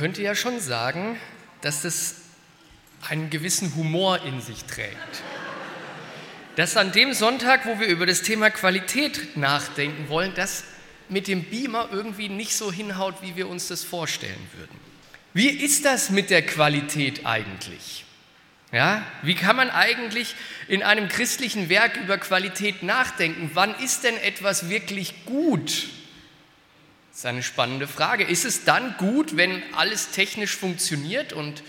Könnte ja schon sagen, dass das einen gewissen Humor in sich trägt. Dass an dem Sonntag, wo wir über das Thema Qualität nachdenken wollen, das mit dem Beamer irgendwie nicht so hinhaut, wie wir uns das vorstellen würden. Wie ist das mit der Qualität eigentlich? Ja, wie kann man eigentlich in einem christlichen Werk über Qualität nachdenken? Wann ist denn etwas wirklich gut? Das ist eine spannende Frage. Ist es dann gut, wenn alles technisch funktioniert und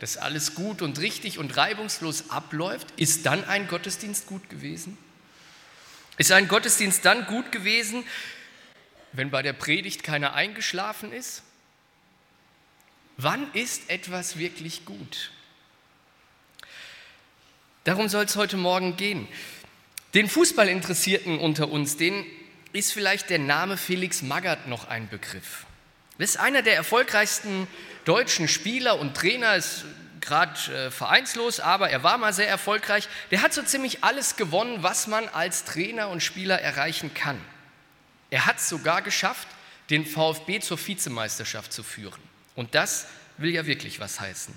das alles gut und richtig und reibungslos abläuft? Ist dann ein Gottesdienst gut gewesen? Ist ein Gottesdienst dann gut gewesen, wenn bei der Predigt keiner eingeschlafen ist? Wann ist etwas wirklich gut? Darum soll es heute Morgen gehen. Den Fußballinteressierten unter uns, den ist vielleicht der Name Felix Magath noch ein Begriff. Das ist einer der erfolgreichsten deutschen Spieler und Trainer, ist gerade äh, vereinslos, aber er war mal sehr erfolgreich. Der hat so ziemlich alles gewonnen, was man als Trainer und Spieler erreichen kann. Er hat es sogar geschafft, den VfB zur Vizemeisterschaft zu führen. Und das will ja wirklich was heißen.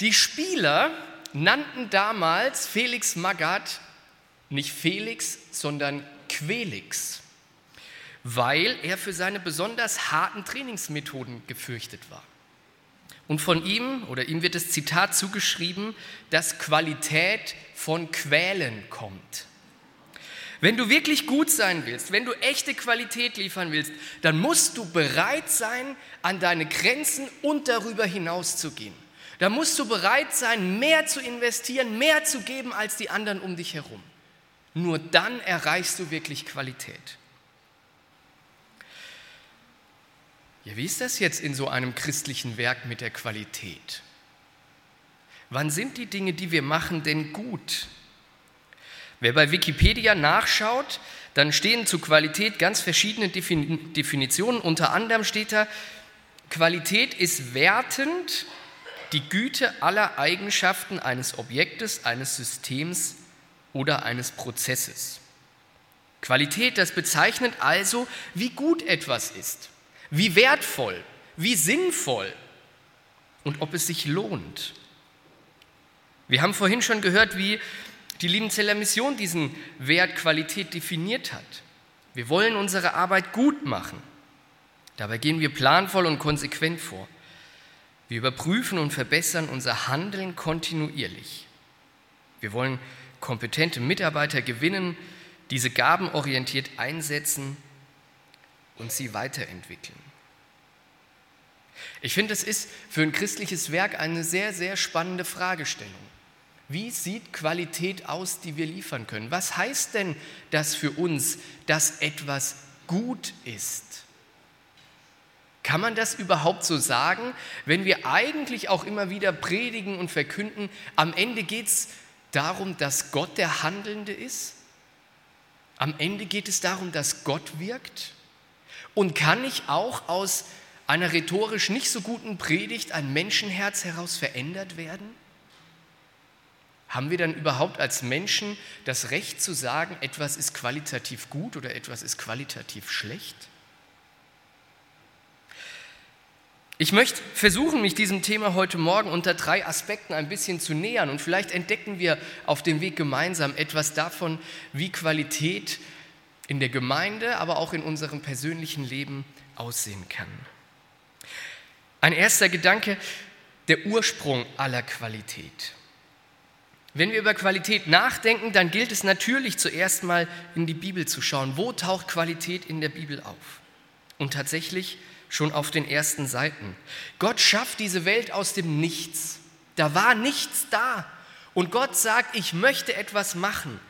Die Spieler nannten damals Felix Magath nicht Felix, sondern Quelix, weil er für seine besonders harten Trainingsmethoden gefürchtet war. Und von ihm oder ihm wird das Zitat zugeschrieben, dass Qualität von Quälen kommt. Wenn du wirklich gut sein willst, wenn du echte Qualität liefern willst, dann musst du bereit sein, an deine Grenzen und darüber hinaus zu gehen. Da musst du bereit sein, mehr zu investieren, mehr zu geben als die anderen um dich herum. Nur dann erreichst du wirklich Qualität. Ja, wie ist das jetzt in so einem christlichen Werk mit der Qualität? Wann sind die Dinge, die wir machen, denn gut? Wer bei Wikipedia nachschaut, dann stehen zu Qualität ganz verschiedene Definitionen. Unter anderem steht da, Qualität ist wertend die Güte aller Eigenschaften eines Objektes, eines Systems oder eines Prozesses. Qualität, das bezeichnet also, wie gut etwas ist, wie wertvoll, wie sinnvoll und ob es sich lohnt. Wir haben vorhin schon gehört, wie die Liebenzeller Mission diesen Wert Qualität definiert hat. Wir wollen unsere Arbeit gut machen. Dabei gehen wir planvoll und konsequent vor. Wir überprüfen und verbessern unser Handeln kontinuierlich. Wir wollen kompetente Mitarbeiter gewinnen, diese Gaben orientiert einsetzen und sie weiterentwickeln. Ich finde, das ist für ein christliches Werk eine sehr, sehr spannende Fragestellung. Wie sieht Qualität aus, die wir liefern können? Was heißt denn das für uns, dass etwas gut ist? Kann man das überhaupt so sagen, wenn wir eigentlich auch immer wieder predigen und verkünden, am Ende geht es darum, dass Gott der Handelnde ist? Am Ende geht es darum, dass Gott wirkt? Und kann ich auch aus einer rhetorisch nicht so guten Predigt ein Menschenherz heraus verändert werden? Haben wir dann überhaupt als Menschen das Recht zu sagen, etwas ist qualitativ gut oder etwas ist qualitativ schlecht? Ich möchte versuchen, mich diesem Thema heute Morgen unter drei Aspekten ein bisschen zu nähern und vielleicht entdecken wir auf dem Weg gemeinsam etwas davon, wie Qualität in der Gemeinde, aber auch in unserem persönlichen Leben aussehen kann. Ein erster Gedanke, der Ursprung aller Qualität. Wenn wir über Qualität nachdenken, dann gilt es natürlich zuerst mal in die Bibel zu schauen. Wo taucht Qualität in der Bibel auf? Und tatsächlich schon auf den ersten Seiten. Gott schafft diese Welt aus dem Nichts. Da war nichts da. Und Gott sagt, ich möchte etwas machen.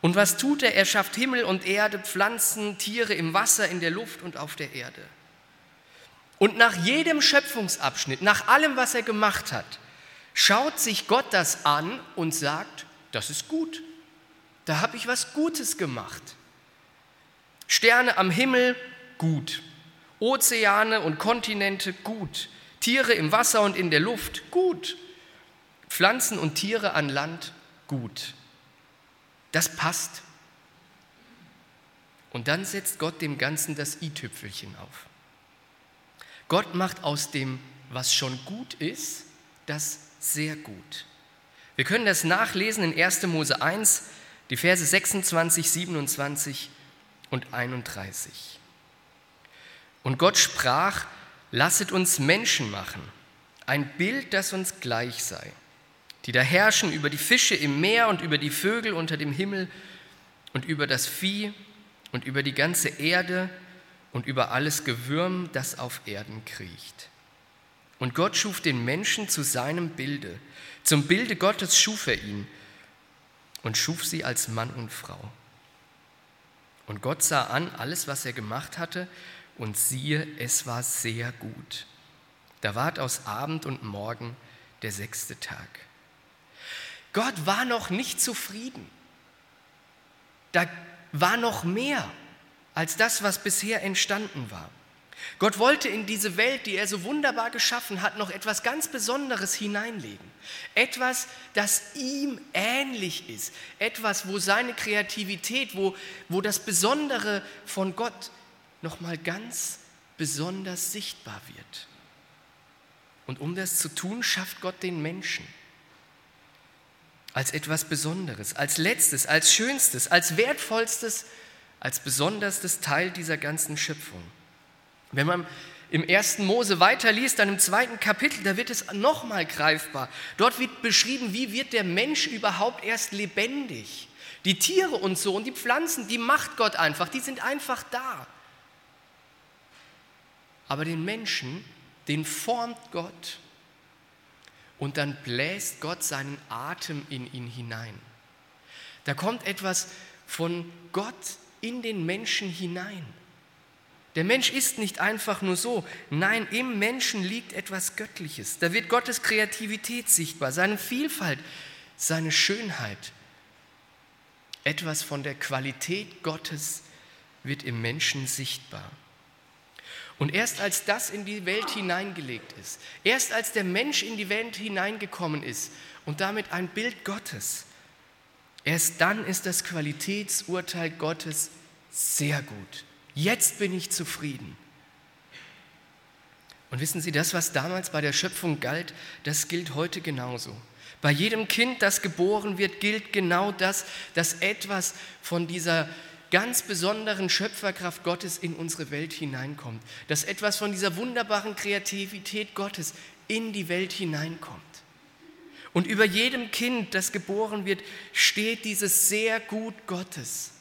Und was tut er? Er schafft Himmel und Erde, Pflanzen, Tiere im Wasser, in der Luft und auf der Erde. Und nach jedem Schöpfungsabschnitt, nach allem, was er gemacht hat, schaut sich Gott das an und sagt, das ist gut. Da habe ich was Gutes gemacht. Sterne am Himmel, gut. Ozeane und Kontinente, gut. Tiere im Wasser und in der Luft, gut. Pflanzen und Tiere an Land, gut. Das passt. Und dann setzt Gott dem Ganzen das i-Tüpfelchen auf. Gott macht aus dem, was schon gut ist, das sehr gut. Wir können das nachlesen in 1. Mose 1, die Verse 26, 27 und 31. Und Gott sprach, lasset uns Menschen machen, ein Bild, das uns gleich sei, die da herrschen über die Fische im Meer und über die Vögel unter dem Himmel und über das Vieh und über die ganze Erde und über alles Gewürm, das auf Erden kriecht. Und Gott schuf den Menschen zu seinem Bilde. Zum Bilde Gottes schuf er ihn und schuf sie als Mann und Frau. Und Gott sah an alles, was er gemacht hatte, und siehe, es war sehr gut. Da ward aus Abend und Morgen der sechste Tag. Gott war noch nicht zufrieden. Da war noch mehr als das, was bisher entstanden war. Gott wollte in diese Welt, die er so wunderbar geschaffen hat, noch etwas ganz Besonderes hineinlegen. Etwas, das ihm ähnlich ist. Etwas, wo seine Kreativität, wo, wo das Besondere von Gott nochmal ganz besonders sichtbar wird. Und um das zu tun, schafft Gott den Menschen als etwas Besonderes, als letztes, als schönstes, als wertvollstes, als besonderstes Teil dieser ganzen Schöpfung. Wenn man im ersten Mose weiterliest, dann im zweiten Kapitel, da wird es nochmal greifbar. Dort wird beschrieben, wie wird der Mensch überhaupt erst lebendig. Die Tiere und so und die Pflanzen, die macht Gott einfach, die sind einfach da. Aber den Menschen, den formt Gott und dann bläst Gott seinen Atem in ihn hinein. Da kommt etwas von Gott in den Menschen hinein. Der Mensch ist nicht einfach nur so. Nein, im Menschen liegt etwas Göttliches. Da wird Gottes Kreativität sichtbar, seine Vielfalt, seine Schönheit. Etwas von der Qualität Gottes wird im Menschen sichtbar. Und erst als das in die Welt hineingelegt ist, erst als der Mensch in die Welt hineingekommen ist und damit ein Bild Gottes, erst dann ist das Qualitätsurteil Gottes sehr gut. Jetzt bin ich zufrieden. Und wissen Sie, das, was damals bei der Schöpfung galt, das gilt heute genauso. Bei jedem Kind, das geboren wird, gilt genau das, dass etwas von dieser ganz besonderen Schöpferkraft Gottes in unsere Welt hineinkommt, dass etwas von dieser wunderbaren Kreativität Gottes in die Welt hineinkommt. Und über jedem Kind, das geboren wird, steht dieses sehr gut Gottes.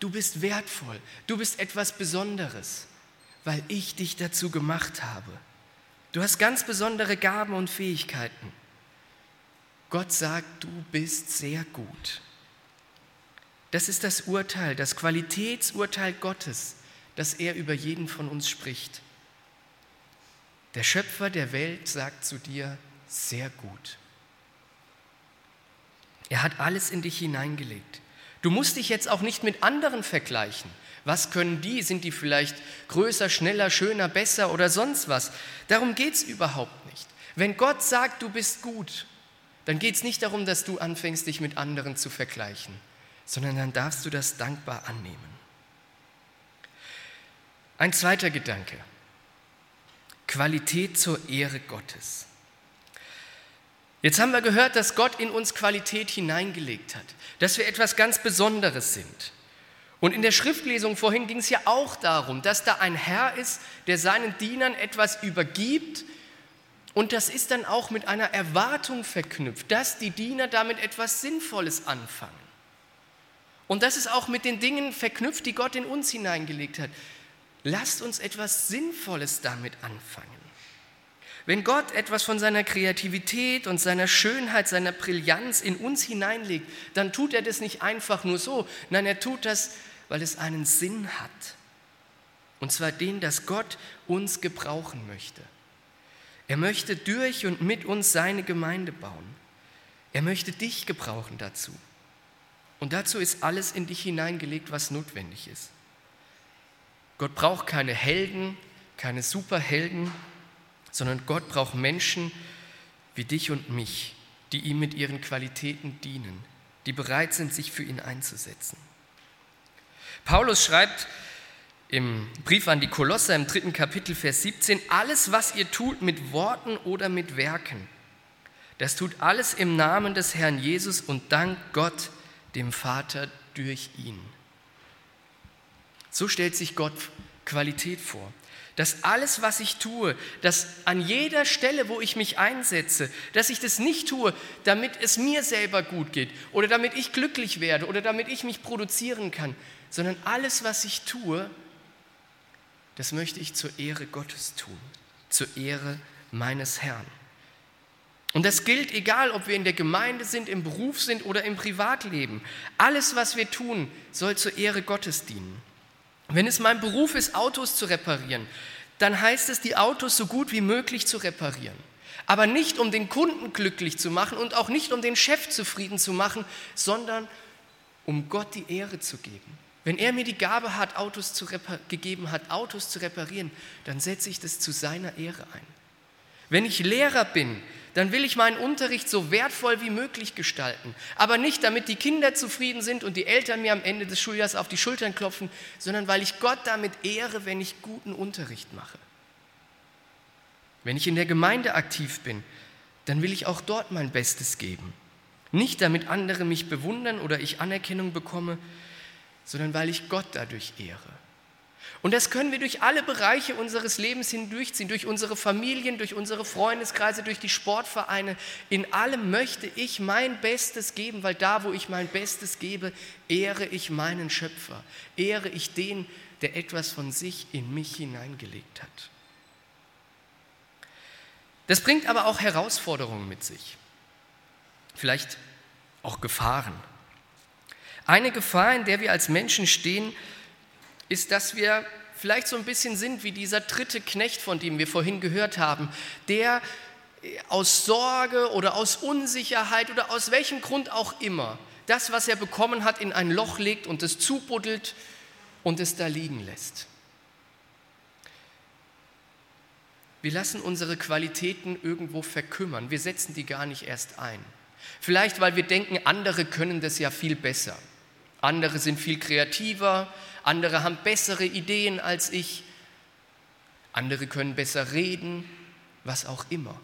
Du bist wertvoll, du bist etwas Besonderes, weil ich dich dazu gemacht habe. Du hast ganz besondere Gaben und Fähigkeiten. Gott sagt, du bist sehr gut. Das ist das Urteil, das Qualitätsurteil Gottes, das er über jeden von uns spricht. Der Schöpfer der Welt sagt zu dir, sehr gut. Er hat alles in dich hineingelegt. Du musst dich jetzt auch nicht mit anderen vergleichen. Was können die? Sind die vielleicht größer, schneller, schöner, besser oder sonst was? Darum geht es überhaupt nicht. Wenn Gott sagt, du bist gut, dann geht es nicht darum, dass du anfängst, dich mit anderen zu vergleichen, sondern dann darfst du das dankbar annehmen. Ein zweiter Gedanke. Qualität zur Ehre Gottes. Jetzt haben wir gehört, dass Gott in uns Qualität hineingelegt hat, dass wir etwas ganz Besonderes sind. Und in der Schriftlesung vorhin ging es ja auch darum, dass da ein Herr ist, der seinen Dienern etwas übergibt. Und das ist dann auch mit einer Erwartung verknüpft, dass die Diener damit etwas Sinnvolles anfangen. Und das ist auch mit den Dingen verknüpft, die Gott in uns hineingelegt hat. Lasst uns etwas Sinnvolles damit anfangen. Wenn Gott etwas von seiner Kreativität und seiner Schönheit, seiner Brillanz in uns hineinlegt, dann tut er das nicht einfach nur so. Nein, er tut das, weil es einen Sinn hat. Und zwar den, dass Gott uns gebrauchen möchte. Er möchte durch und mit uns seine Gemeinde bauen. Er möchte dich gebrauchen dazu. Und dazu ist alles in dich hineingelegt, was notwendig ist. Gott braucht keine Helden, keine Superhelden, sondern Gott braucht Menschen wie dich und mich, die ihm mit ihren Qualitäten dienen, die bereit sind, sich für ihn einzusetzen. Paulus schreibt im Brief an die Kolosser im dritten Kapitel, Vers 17, alles, was ihr tut mit Worten oder mit Werken, das tut alles im Namen des Herrn Jesus und dank Gott, dem Vater, durch ihn. So stellt sich Gott Qualität vor. Dass alles, was ich tue, dass an jeder Stelle, wo ich mich einsetze, dass ich das nicht tue, damit es mir selber gut geht oder damit ich glücklich werde oder damit ich mich produzieren kann, sondern alles, was ich tue, das möchte ich zur Ehre Gottes tun, zur Ehre meines Herrn. Und das gilt egal, ob wir in der Gemeinde sind, im Beruf sind oder im Privatleben. Alles, was wir tun, soll zur Ehre Gottes dienen. Wenn es mein Beruf ist, Autos zu reparieren, dann heißt es, die Autos so gut wie möglich zu reparieren. Aber nicht, um den Kunden glücklich zu machen und auch nicht, um den Chef zufrieden zu machen, sondern um Gott die Ehre zu geben. Wenn er mir die Gabe hat, Autos zu gegeben hat, Autos zu reparieren, dann setze ich das zu seiner Ehre ein. Wenn ich Lehrer bin, dann will ich meinen Unterricht so wertvoll wie möglich gestalten. Aber nicht, damit die Kinder zufrieden sind und die Eltern mir am Ende des Schuljahres auf die Schultern klopfen, sondern weil ich Gott damit ehre, wenn ich guten Unterricht mache. Wenn ich in der Gemeinde aktiv bin, dann will ich auch dort mein Bestes geben. Nicht damit andere mich bewundern oder ich Anerkennung bekomme, sondern weil ich Gott dadurch ehre. Und das können wir durch alle Bereiche unseres Lebens hindurchziehen, durch unsere Familien, durch unsere Freundeskreise, durch die Sportvereine. In allem möchte ich mein Bestes geben, weil da, wo ich mein Bestes gebe, ehre ich meinen Schöpfer, ehre ich den, der etwas von sich in mich hineingelegt hat. Das bringt aber auch Herausforderungen mit sich, vielleicht auch Gefahren. Eine Gefahr, in der wir als Menschen stehen, ist, dass wir vielleicht so ein bisschen sind wie dieser dritte Knecht, von dem wir vorhin gehört haben, der aus Sorge oder aus Unsicherheit oder aus welchem Grund auch immer das, was er bekommen hat, in ein Loch legt und es zubuddelt und es da liegen lässt. Wir lassen unsere Qualitäten irgendwo verkümmern. Wir setzen die gar nicht erst ein. Vielleicht, weil wir denken, andere können das ja viel besser. Andere sind viel kreativer, andere haben bessere Ideen als ich, andere können besser reden, was auch immer.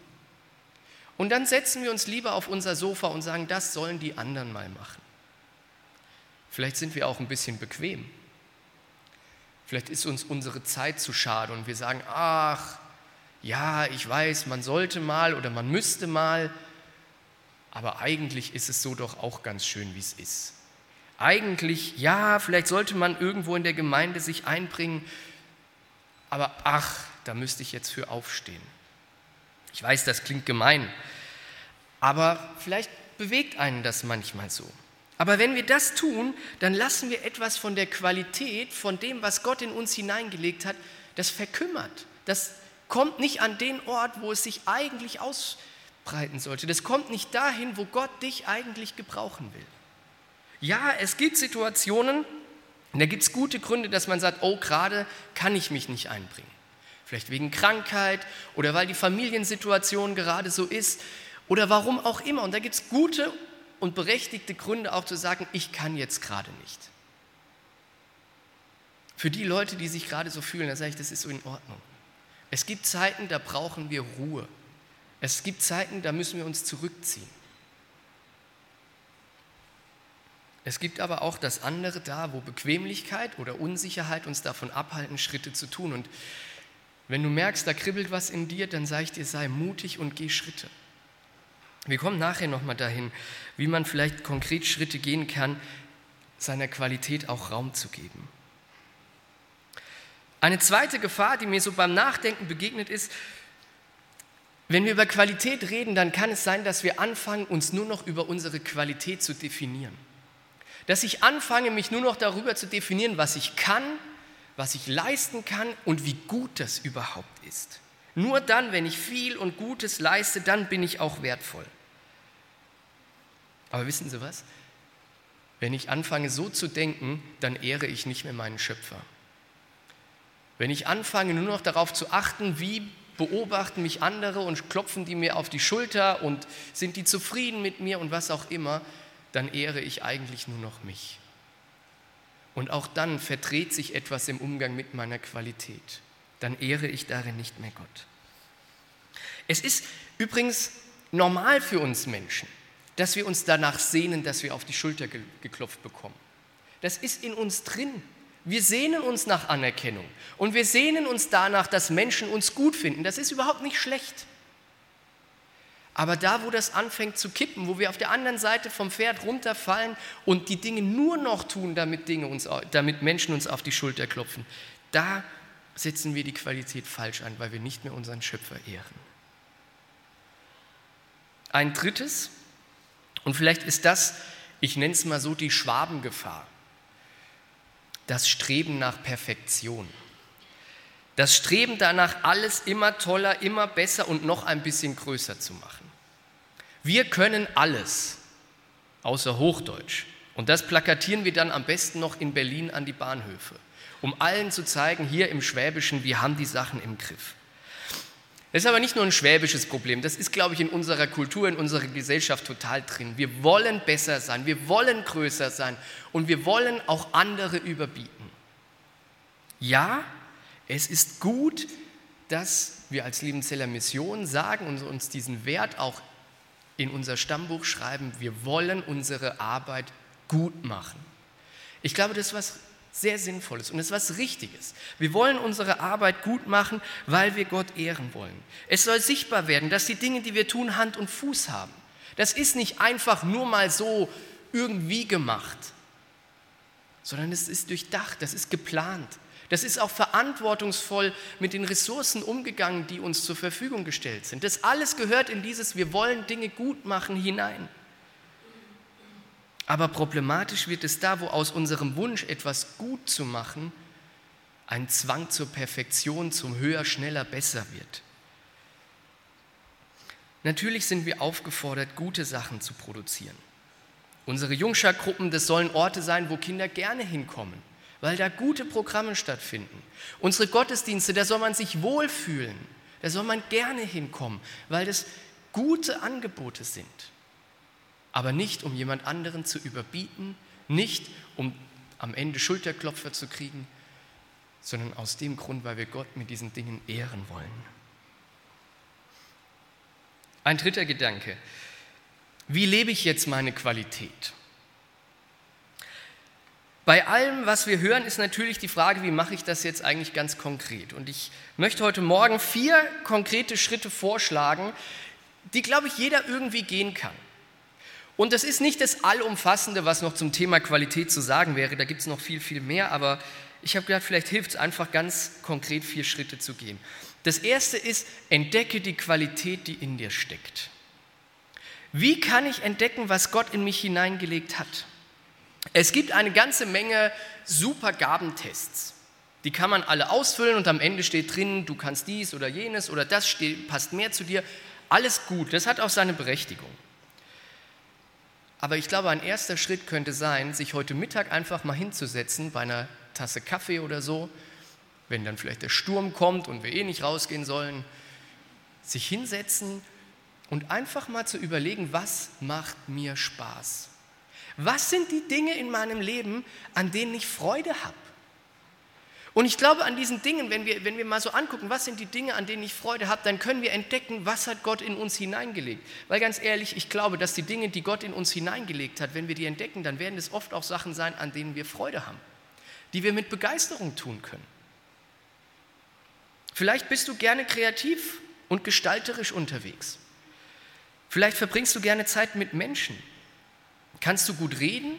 Und dann setzen wir uns lieber auf unser Sofa und sagen, das sollen die anderen mal machen. Vielleicht sind wir auch ein bisschen bequem. Vielleicht ist uns unsere Zeit zu schade und wir sagen, ach, ja, ich weiß, man sollte mal oder man müsste mal, aber eigentlich ist es so doch auch ganz schön, wie es ist eigentlich, ja, vielleicht sollte man irgendwo in der Gemeinde sich einbringen, aber ach, da müsste ich jetzt für aufstehen. Ich weiß, das klingt gemein, aber vielleicht bewegt einen das manchmal so. Aber wenn wir das tun, dann lassen wir etwas von der Qualität, von dem, was Gott in uns hineingelegt hat, das verkümmert. Das kommt nicht an den Ort, wo es sich eigentlich ausbreiten sollte. Das kommt nicht dahin, wo Gott dich eigentlich gebrauchen will. Ja, es gibt Situationen, da gibt es gute Gründe, dass man sagt, oh, gerade kann ich mich nicht einbringen. Vielleicht wegen Krankheit oder weil die Familiensituation gerade so ist oder warum auch immer. Und da gibt es gute und berechtigte Gründe auch zu sagen, ich kann jetzt gerade nicht. Für die Leute, die sich gerade so fühlen, da sage ich, das ist so in Ordnung. Es gibt Zeiten, da brauchen wir Ruhe. Es gibt Zeiten, da müssen wir uns zurückziehen. Es gibt aber auch das andere da, wo Bequemlichkeit oder Unsicherheit uns davon abhalten, Schritte zu tun. Und wenn du merkst, da kribbelt was in dir, dann sage ich dir, sei mutig und geh Schritte. Wir kommen nachher nochmal dahin, wie man vielleicht konkret Schritte gehen kann, seiner Qualität auch Raum zu geben. Eine zweite Gefahr, die mir so beim Nachdenken begegnet ist, wenn wir über Qualität reden, dann kann es sein, dass wir anfangen, uns nur noch über unsere Qualität zu definieren dass ich anfange, mich nur noch darüber zu definieren, was ich kann, was ich leisten kann und wie gut das überhaupt ist. Nur dann, wenn ich viel und Gutes leiste, dann bin ich auch wertvoll. Aber wissen Sie was? Wenn ich anfange so zu denken, dann ehre ich nicht mehr meinen Schöpfer. Wenn ich anfange nur noch darauf zu achten, wie beobachten mich andere und klopfen die mir auf die Schulter und sind die zufrieden mit mir und was auch immer, dann ehre ich eigentlich nur noch mich. Und auch dann verdreht sich etwas im Umgang mit meiner Qualität. Dann ehre ich darin nicht mehr Gott. Es ist übrigens normal für uns Menschen, dass wir uns danach sehnen, dass wir auf die Schulter geklopft bekommen. Das ist in uns drin. Wir sehnen uns nach Anerkennung und wir sehnen uns danach, dass Menschen uns gut finden. Das ist überhaupt nicht schlecht. Aber da, wo das anfängt zu kippen, wo wir auf der anderen Seite vom Pferd runterfallen und die Dinge nur noch tun, damit, Dinge uns, damit Menschen uns auf die Schulter klopfen, da setzen wir die Qualität falsch an, weil wir nicht mehr unseren Schöpfer ehren. Ein drittes, und vielleicht ist das, ich nenne es mal so, die Schwabengefahr das Streben nach Perfektion. Das Streben danach, alles immer toller, immer besser und noch ein bisschen größer zu machen. Wir können alles, außer Hochdeutsch. Und das plakatieren wir dann am besten noch in Berlin an die Bahnhöfe, um allen zu zeigen, hier im Schwäbischen, wir haben die Sachen im Griff. Das ist aber nicht nur ein schwäbisches Problem, das ist, glaube ich, in unserer Kultur, in unserer Gesellschaft total drin. Wir wollen besser sein, wir wollen größer sein und wir wollen auch andere überbieten. Ja, es ist gut, dass wir als Liebenzeller Mission sagen und uns diesen Wert auch in unser Stammbuch schreiben, wir wollen unsere Arbeit gut machen. Ich glaube, das ist was sehr Sinnvolles und es ist was Richtiges. Wir wollen unsere Arbeit gut machen, weil wir Gott ehren wollen. Es soll sichtbar werden, dass die Dinge, die wir tun, Hand und Fuß haben. Das ist nicht einfach nur mal so irgendwie gemacht, sondern es ist durchdacht, das ist geplant. Das ist auch verantwortungsvoll mit den Ressourcen umgegangen, die uns zur Verfügung gestellt sind. Das alles gehört in dieses Wir wollen Dinge gut machen hinein. Aber problematisch wird es da, wo aus unserem Wunsch, etwas gut zu machen, ein Zwang zur Perfektion, zum höher, schneller, besser wird. Natürlich sind wir aufgefordert, gute Sachen zu produzieren. Unsere Jungschar-Gruppen, das sollen Orte sein, wo Kinder gerne hinkommen, weil da gute Programme stattfinden. Unsere Gottesdienste, da soll man sich wohlfühlen, da soll man gerne hinkommen, weil das gute Angebote sind aber nicht um jemand anderen zu überbieten, nicht um am Ende Schulterklopfer zu kriegen, sondern aus dem Grund, weil wir Gott mit diesen Dingen ehren wollen. Ein dritter Gedanke. Wie lebe ich jetzt meine Qualität? Bei allem, was wir hören, ist natürlich die Frage, wie mache ich das jetzt eigentlich ganz konkret? Und ich möchte heute Morgen vier konkrete Schritte vorschlagen, die, glaube ich, jeder irgendwie gehen kann. Und das ist nicht das Allumfassende, was noch zum Thema Qualität zu sagen wäre. Da gibt es noch viel, viel mehr. Aber ich habe gedacht, vielleicht hilft es einfach ganz konkret vier Schritte zu gehen. Das erste ist, entdecke die Qualität, die in dir steckt. Wie kann ich entdecken, was Gott in mich hineingelegt hat? Es gibt eine ganze Menge super Gabentests. Die kann man alle ausfüllen und am Ende steht drin, du kannst dies oder jenes oder das steht, passt mehr zu dir. Alles gut, das hat auch seine Berechtigung. Aber ich glaube, ein erster Schritt könnte sein, sich heute Mittag einfach mal hinzusetzen bei einer Tasse Kaffee oder so, wenn dann vielleicht der Sturm kommt und wir eh nicht rausgehen sollen, sich hinsetzen und einfach mal zu überlegen, was macht mir Spaß? Was sind die Dinge in meinem Leben, an denen ich Freude habe? Und ich glaube, an diesen Dingen, wenn wir, wenn wir mal so angucken, was sind die Dinge, an denen ich Freude habe, dann können wir entdecken, was hat Gott in uns hineingelegt. Weil ganz ehrlich, ich glaube, dass die Dinge, die Gott in uns hineingelegt hat, wenn wir die entdecken, dann werden es oft auch Sachen sein, an denen wir Freude haben, die wir mit Begeisterung tun können. Vielleicht bist du gerne kreativ und gestalterisch unterwegs. Vielleicht verbringst du gerne Zeit mit Menschen. Kannst du gut reden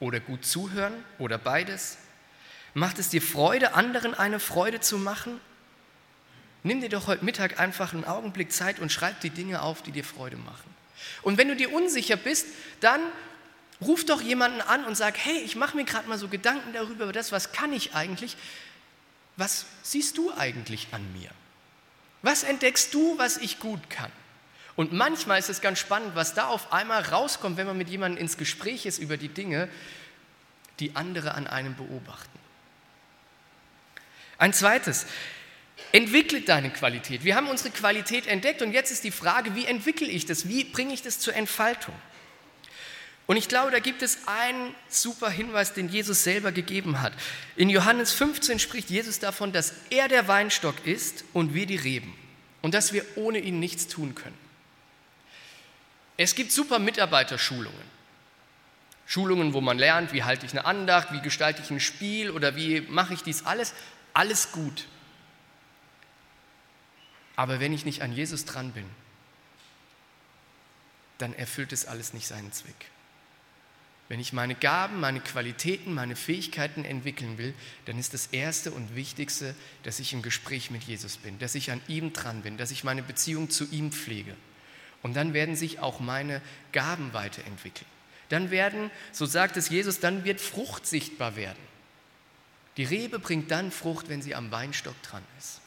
oder gut zuhören oder beides? Macht es dir Freude, anderen eine Freude zu machen? Nimm dir doch heute Mittag einfach einen Augenblick Zeit und schreib die Dinge auf, die dir Freude machen. Und wenn du dir unsicher bist, dann Ruf doch jemanden an und sag, hey, ich mache mir gerade mal so Gedanken darüber, über das, was kann ich eigentlich? Was siehst du eigentlich an mir? Was entdeckst du, was ich gut kann? Und manchmal ist es ganz spannend, was da auf einmal rauskommt, wenn man mit jemandem ins Gespräch ist über die Dinge, die andere an einem beobachten. Ein zweites, entwickle deine Qualität. Wir haben unsere Qualität entdeckt und jetzt ist die Frage, wie entwickle ich das? Wie bringe ich das zur Entfaltung? Und ich glaube, da gibt es einen super Hinweis, den Jesus selber gegeben hat. In Johannes 15 spricht Jesus davon, dass er der Weinstock ist und wir die Reben und dass wir ohne ihn nichts tun können. Es gibt super Mitarbeiterschulungen. Schulungen, wo man lernt, wie halte ich eine Andacht, wie gestalte ich ein Spiel oder wie mache ich dies alles. Alles gut. Aber wenn ich nicht an Jesus dran bin, dann erfüllt es alles nicht seinen Zweck. Wenn ich meine Gaben, meine Qualitäten, meine Fähigkeiten entwickeln will, dann ist das Erste und Wichtigste, dass ich im Gespräch mit Jesus bin, dass ich an ihm dran bin, dass ich meine Beziehung zu ihm pflege. Und dann werden sich auch meine Gaben weiterentwickeln. Dann werden, so sagt es Jesus, dann wird Frucht sichtbar werden. Die Rebe bringt dann Frucht, wenn sie am Weinstock dran ist.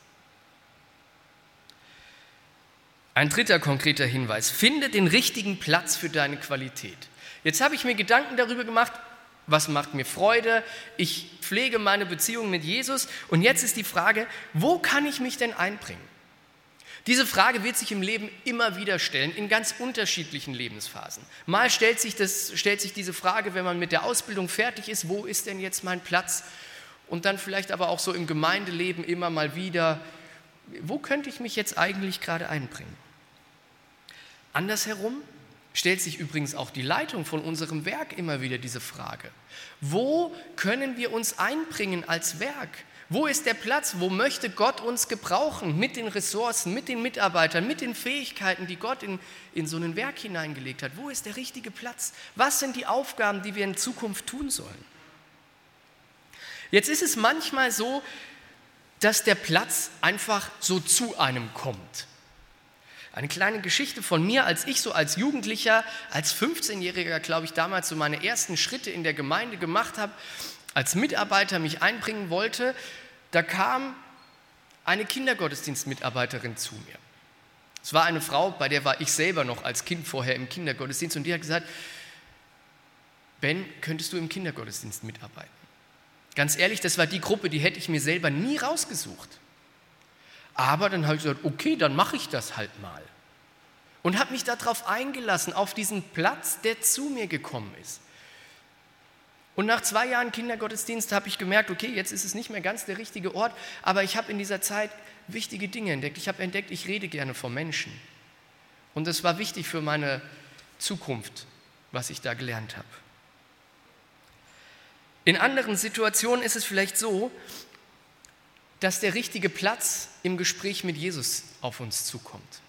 Ein dritter konkreter Hinweis. Finde den richtigen Platz für deine Qualität. Jetzt habe ich mir Gedanken darüber gemacht, was macht mir Freude? Ich pflege meine Beziehung mit Jesus. Und jetzt ist die Frage, wo kann ich mich denn einbringen? Diese Frage wird sich im Leben immer wieder stellen, in ganz unterschiedlichen Lebensphasen. Mal stellt sich, das, stellt sich diese Frage, wenn man mit der Ausbildung fertig ist, wo ist denn jetzt mein Platz? Und dann vielleicht aber auch so im Gemeindeleben immer mal wieder, wo könnte ich mich jetzt eigentlich gerade einbringen? Andersherum stellt sich übrigens auch die Leitung von unserem Werk immer wieder diese Frage. Wo können wir uns einbringen als Werk? Wo ist der Platz? Wo möchte Gott uns gebrauchen mit den Ressourcen, mit den Mitarbeitern, mit den Fähigkeiten, die Gott in, in so ein Werk hineingelegt hat? Wo ist der richtige Platz? Was sind die Aufgaben, die wir in Zukunft tun sollen? Jetzt ist es manchmal so, dass der Platz einfach so zu einem kommt. Eine kleine Geschichte von mir, als ich so als Jugendlicher, als 15-Jähriger, glaube ich, damals so meine ersten Schritte in der Gemeinde gemacht habe, als Mitarbeiter mich einbringen wollte, da kam eine Kindergottesdienstmitarbeiterin zu mir. Es war eine Frau, bei der war ich selber noch als Kind vorher im Kindergottesdienst und die hat gesagt, Ben, könntest du im Kindergottesdienst mitarbeiten? Ganz ehrlich, das war die Gruppe, die hätte ich mir selber nie rausgesucht. Aber dann habe ich gesagt, okay, dann mache ich das halt mal. Und habe mich darauf eingelassen, auf diesen Platz, der zu mir gekommen ist. Und nach zwei Jahren Kindergottesdienst habe ich gemerkt, okay, jetzt ist es nicht mehr ganz der richtige Ort, aber ich habe in dieser Zeit wichtige Dinge entdeckt. Ich habe entdeckt, ich rede gerne vor Menschen. Und es war wichtig für meine Zukunft, was ich da gelernt habe. In anderen Situationen ist es vielleicht so, dass der richtige Platz im Gespräch mit Jesus auf uns zukommt.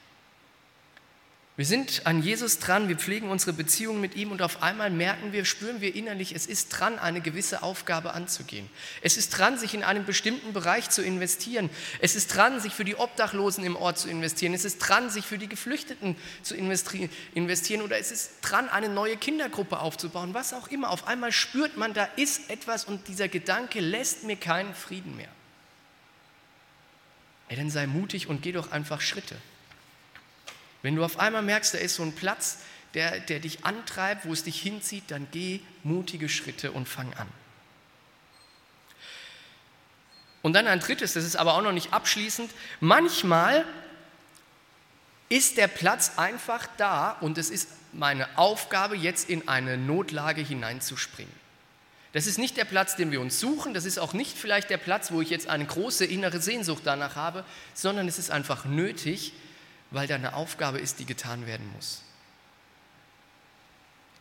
Wir sind an Jesus dran, wir pflegen unsere Beziehung mit ihm und auf einmal merken wir, spüren wir innerlich, es ist dran, eine gewisse Aufgabe anzugehen. Es ist dran, sich in einem bestimmten Bereich zu investieren. Es ist dran, sich für die Obdachlosen im Ort zu investieren. Es ist dran, sich für die Geflüchteten zu investieren oder es ist dran, eine neue Kindergruppe aufzubauen, was auch immer. Auf einmal spürt man, da ist etwas und dieser Gedanke lässt mir keinen Frieden mehr. Ey, dann sei mutig und geh doch einfach Schritte. Wenn du auf einmal merkst, da ist so ein Platz, der, der dich antreibt, wo es dich hinzieht, dann geh mutige Schritte und fang an. Und dann ein drittes, das ist aber auch noch nicht abschließend. Manchmal ist der Platz einfach da und es ist meine Aufgabe, jetzt in eine Notlage hineinzuspringen. Das ist nicht der Platz, den wir uns suchen, das ist auch nicht vielleicht der Platz, wo ich jetzt eine große innere Sehnsucht danach habe, sondern es ist einfach nötig, weil da eine Aufgabe ist, die getan werden muss.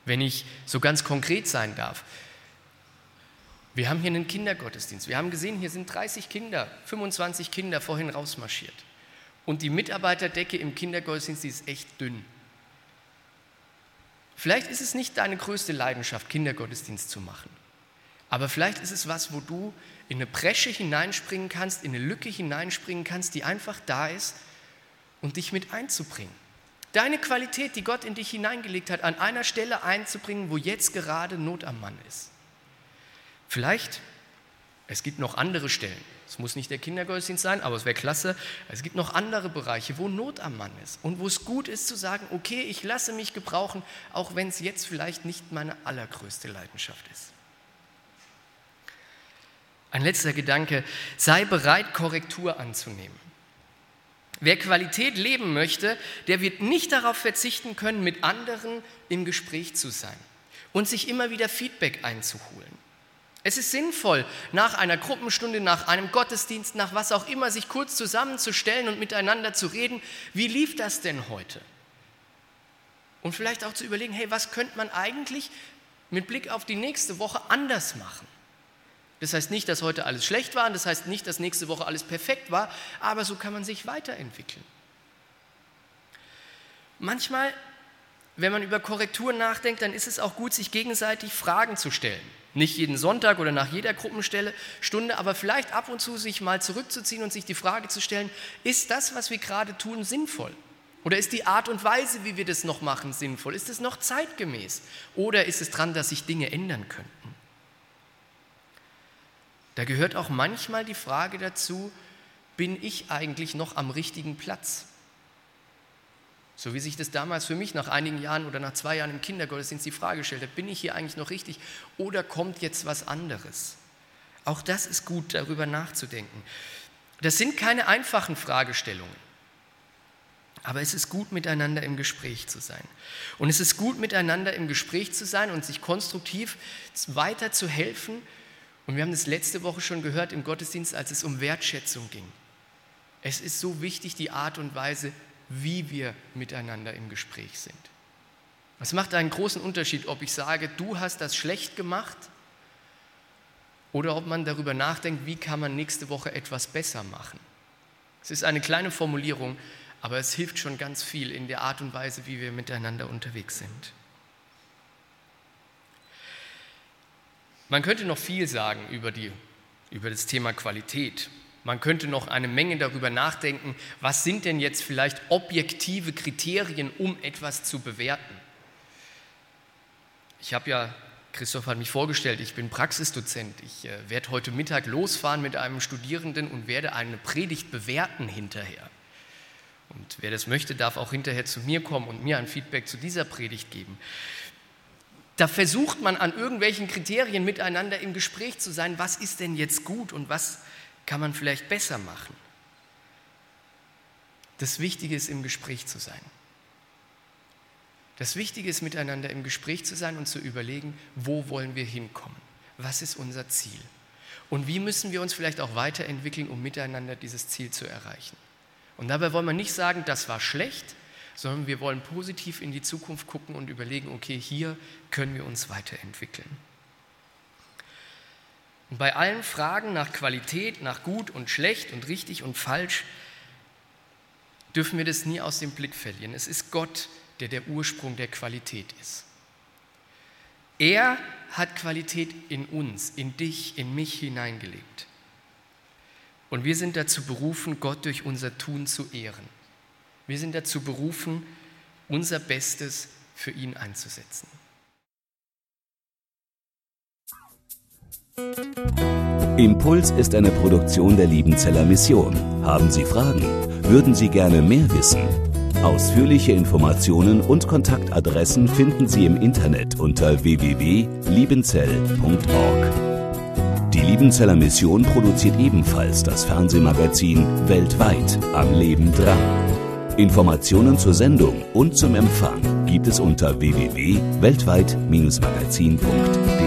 Wenn ich so ganz konkret sein darf, wir haben hier einen Kindergottesdienst. Wir haben gesehen, hier sind 30 Kinder, 25 Kinder vorhin rausmarschiert. Und die Mitarbeiterdecke im Kindergottesdienst die ist echt dünn. Vielleicht ist es nicht deine größte Leidenschaft, Kindergottesdienst zu machen. Aber vielleicht ist es was, wo du in eine Bresche hineinspringen kannst, in eine Lücke hineinspringen kannst, die einfach da ist und dich mit einzubringen. deine Qualität, die Gott in dich hineingelegt hat, an einer Stelle einzubringen, wo jetzt gerade Not am Mann ist. Vielleicht, es gibt noch andere Stellen. Es muss nicht der Kindergottesdienst sein, aber es wäre klasse. Es gibt noch andere Bereiche, wo Not am Mann ist und wo es gut ist zu sagen, okay, ich lasse mich gebrauchen, auch wenn es jetzt vielleicht nicht meine allergrößte Leidenschaft ist. Ein letzter Gedanke, sei bereit, Korrektur anzunehmen. Wer Qualität leben möchte, der wird nicht darauf verzichten können, mit anderen im Gespräch zu sein und sich immer wieder Feedback einzuholen. Es ist sinnvoll, nach einer Gruppenstunde, nach einem Gottesdienst, nach was auch immer, sich kurz zusammenzustellen und miteinander zu reden. Wie lief das denn heute? Und vielleicht auch zu überlegen, hey, was könnte man eigentlich mit Blick auf die nächste Woche anders machen? Das heißt nicht, dass heute alles schlecht war, und das heißt nicht, dass nächste Woche alles perfekt war, aber so kann man sich weiterentwickeln. Manchmal, wenn man über Korrekturen nachdenkt, dann ist es auch gut, sich gegenseitig Fragen zu stellen. Nicht jeden Sonntag oder nach jeder Gruppenstelle Stunde, aber vielleicht ab und zu sich mal zurückzuziehen und sich die Frage zu stellen, ist das, was wir gerade tun, sinnvoll? Oder ist die Art und Weise, wie wir das noch machen, sinnvoll? Ist es noch zeitgemäß? Oder ist es dran, dass sich Dinge ändern könnten? Da gehört auch manchmal die Frage dazu, bin ich eigentlich noch am richtigen Platz? So wie sich das damals für mich nach einigen Jahren oder nach zwei Jahren im Kindergottesdienst die Frage stellte, bin ich hier eigentlich noch richtig oder kommt jetzt was anderes? Auch das ist gut, darüber nachzudenken. Das sind keine einfachen Fragestellungen. Aber es ist gut, miteinander im Gespräch zu sein. Und es ist gut, miteinander im Gespräch zu sein und sich konstruktiv weiter zu helfen. Und wir haben das letzte Woche schon gehört im Gottesdienst, als es um Wertschätzung ging. Es ist so wichtig, die Art und Weise, wie wir miteinander im Gespräch sind. Es macht einen großen Unterschied, ob ich sage, du hast das schlecht gemacht oder ob man darüber nachdenkt, wie kann man nächste Woche etwas besser machen. Es ist eine kleine Formulierung, aber es hilft schon ganz viel in der Art und Weise, wie wir miteinander unterwegs sind. Man könnte noch viel sagen über, die, über das Thema Qualität. Man könnte noch eine Menge darüber nachdenken, was sind denn jetzt vielleicht objektive Kriterien, um etwas zu bewerten. Ich habe ja, Christoph hat mich vorgestellt, ich bin Praxisdozent. Ich äh, werde heute Mittag losfahren mit einem Studierenden und werde eine Predigt bewerten hinterher. Und wer das möchte, darf auch hinterher zu mir kommen und mir ein Feedback zu dieser Predigt geben. Da versucht man an irgendwelchen Kriterien miteinander im Gespräch zu sein, was ist denn jetzt gut und was kann man vielleicht besser machen. Das Wichtige ist, im Gespräch zu sein. Das Wichtige ist, miteinander im Gespräch zu sein und zu überlegen, wo wollen wir hinkommen? Was ist unser Ziel? Und wie müssen wir uns vielleicht auch weiterentwickeln, um miteinander dieses Ziel zu erreichen? Und dabei wollen wir nicht sagen, das war schlecht, sondern wir wollen positiv in die Zukunft gucken und überlegen, okay, hier können wir uns weiterentwickeln. Und bei allen Fragen nach Qualität, nach gut und schlecht und richtig und falsch, dürfen wir das nie aus dem Blick verlieren. Es ist Gott, der der Ursprung der Qualität ist. Er hat Qualität in uns, in dich, in mich hineingelegt. Und wir sind dazu berufen, Gott durch unser Tun zu ehren. Wir sind dazu berufen, unser Bestes für ihn einzusetzen. Impuls ist eine Produktion der Liebenzeller Mission. Haben Sie Fragen? Würden Sie gerne mehr wissen? Ausführliche Informationen und Kontaktadressen finden Sie im Internet unter www.liebenzell.org. Die Liebenzeller Mission produziert ebenfalls das Fernsehmagazin Weltweit am Leben dran. Informationen zur Sendung und zum Empfang gibt es unter www.weltweit-magazin.de.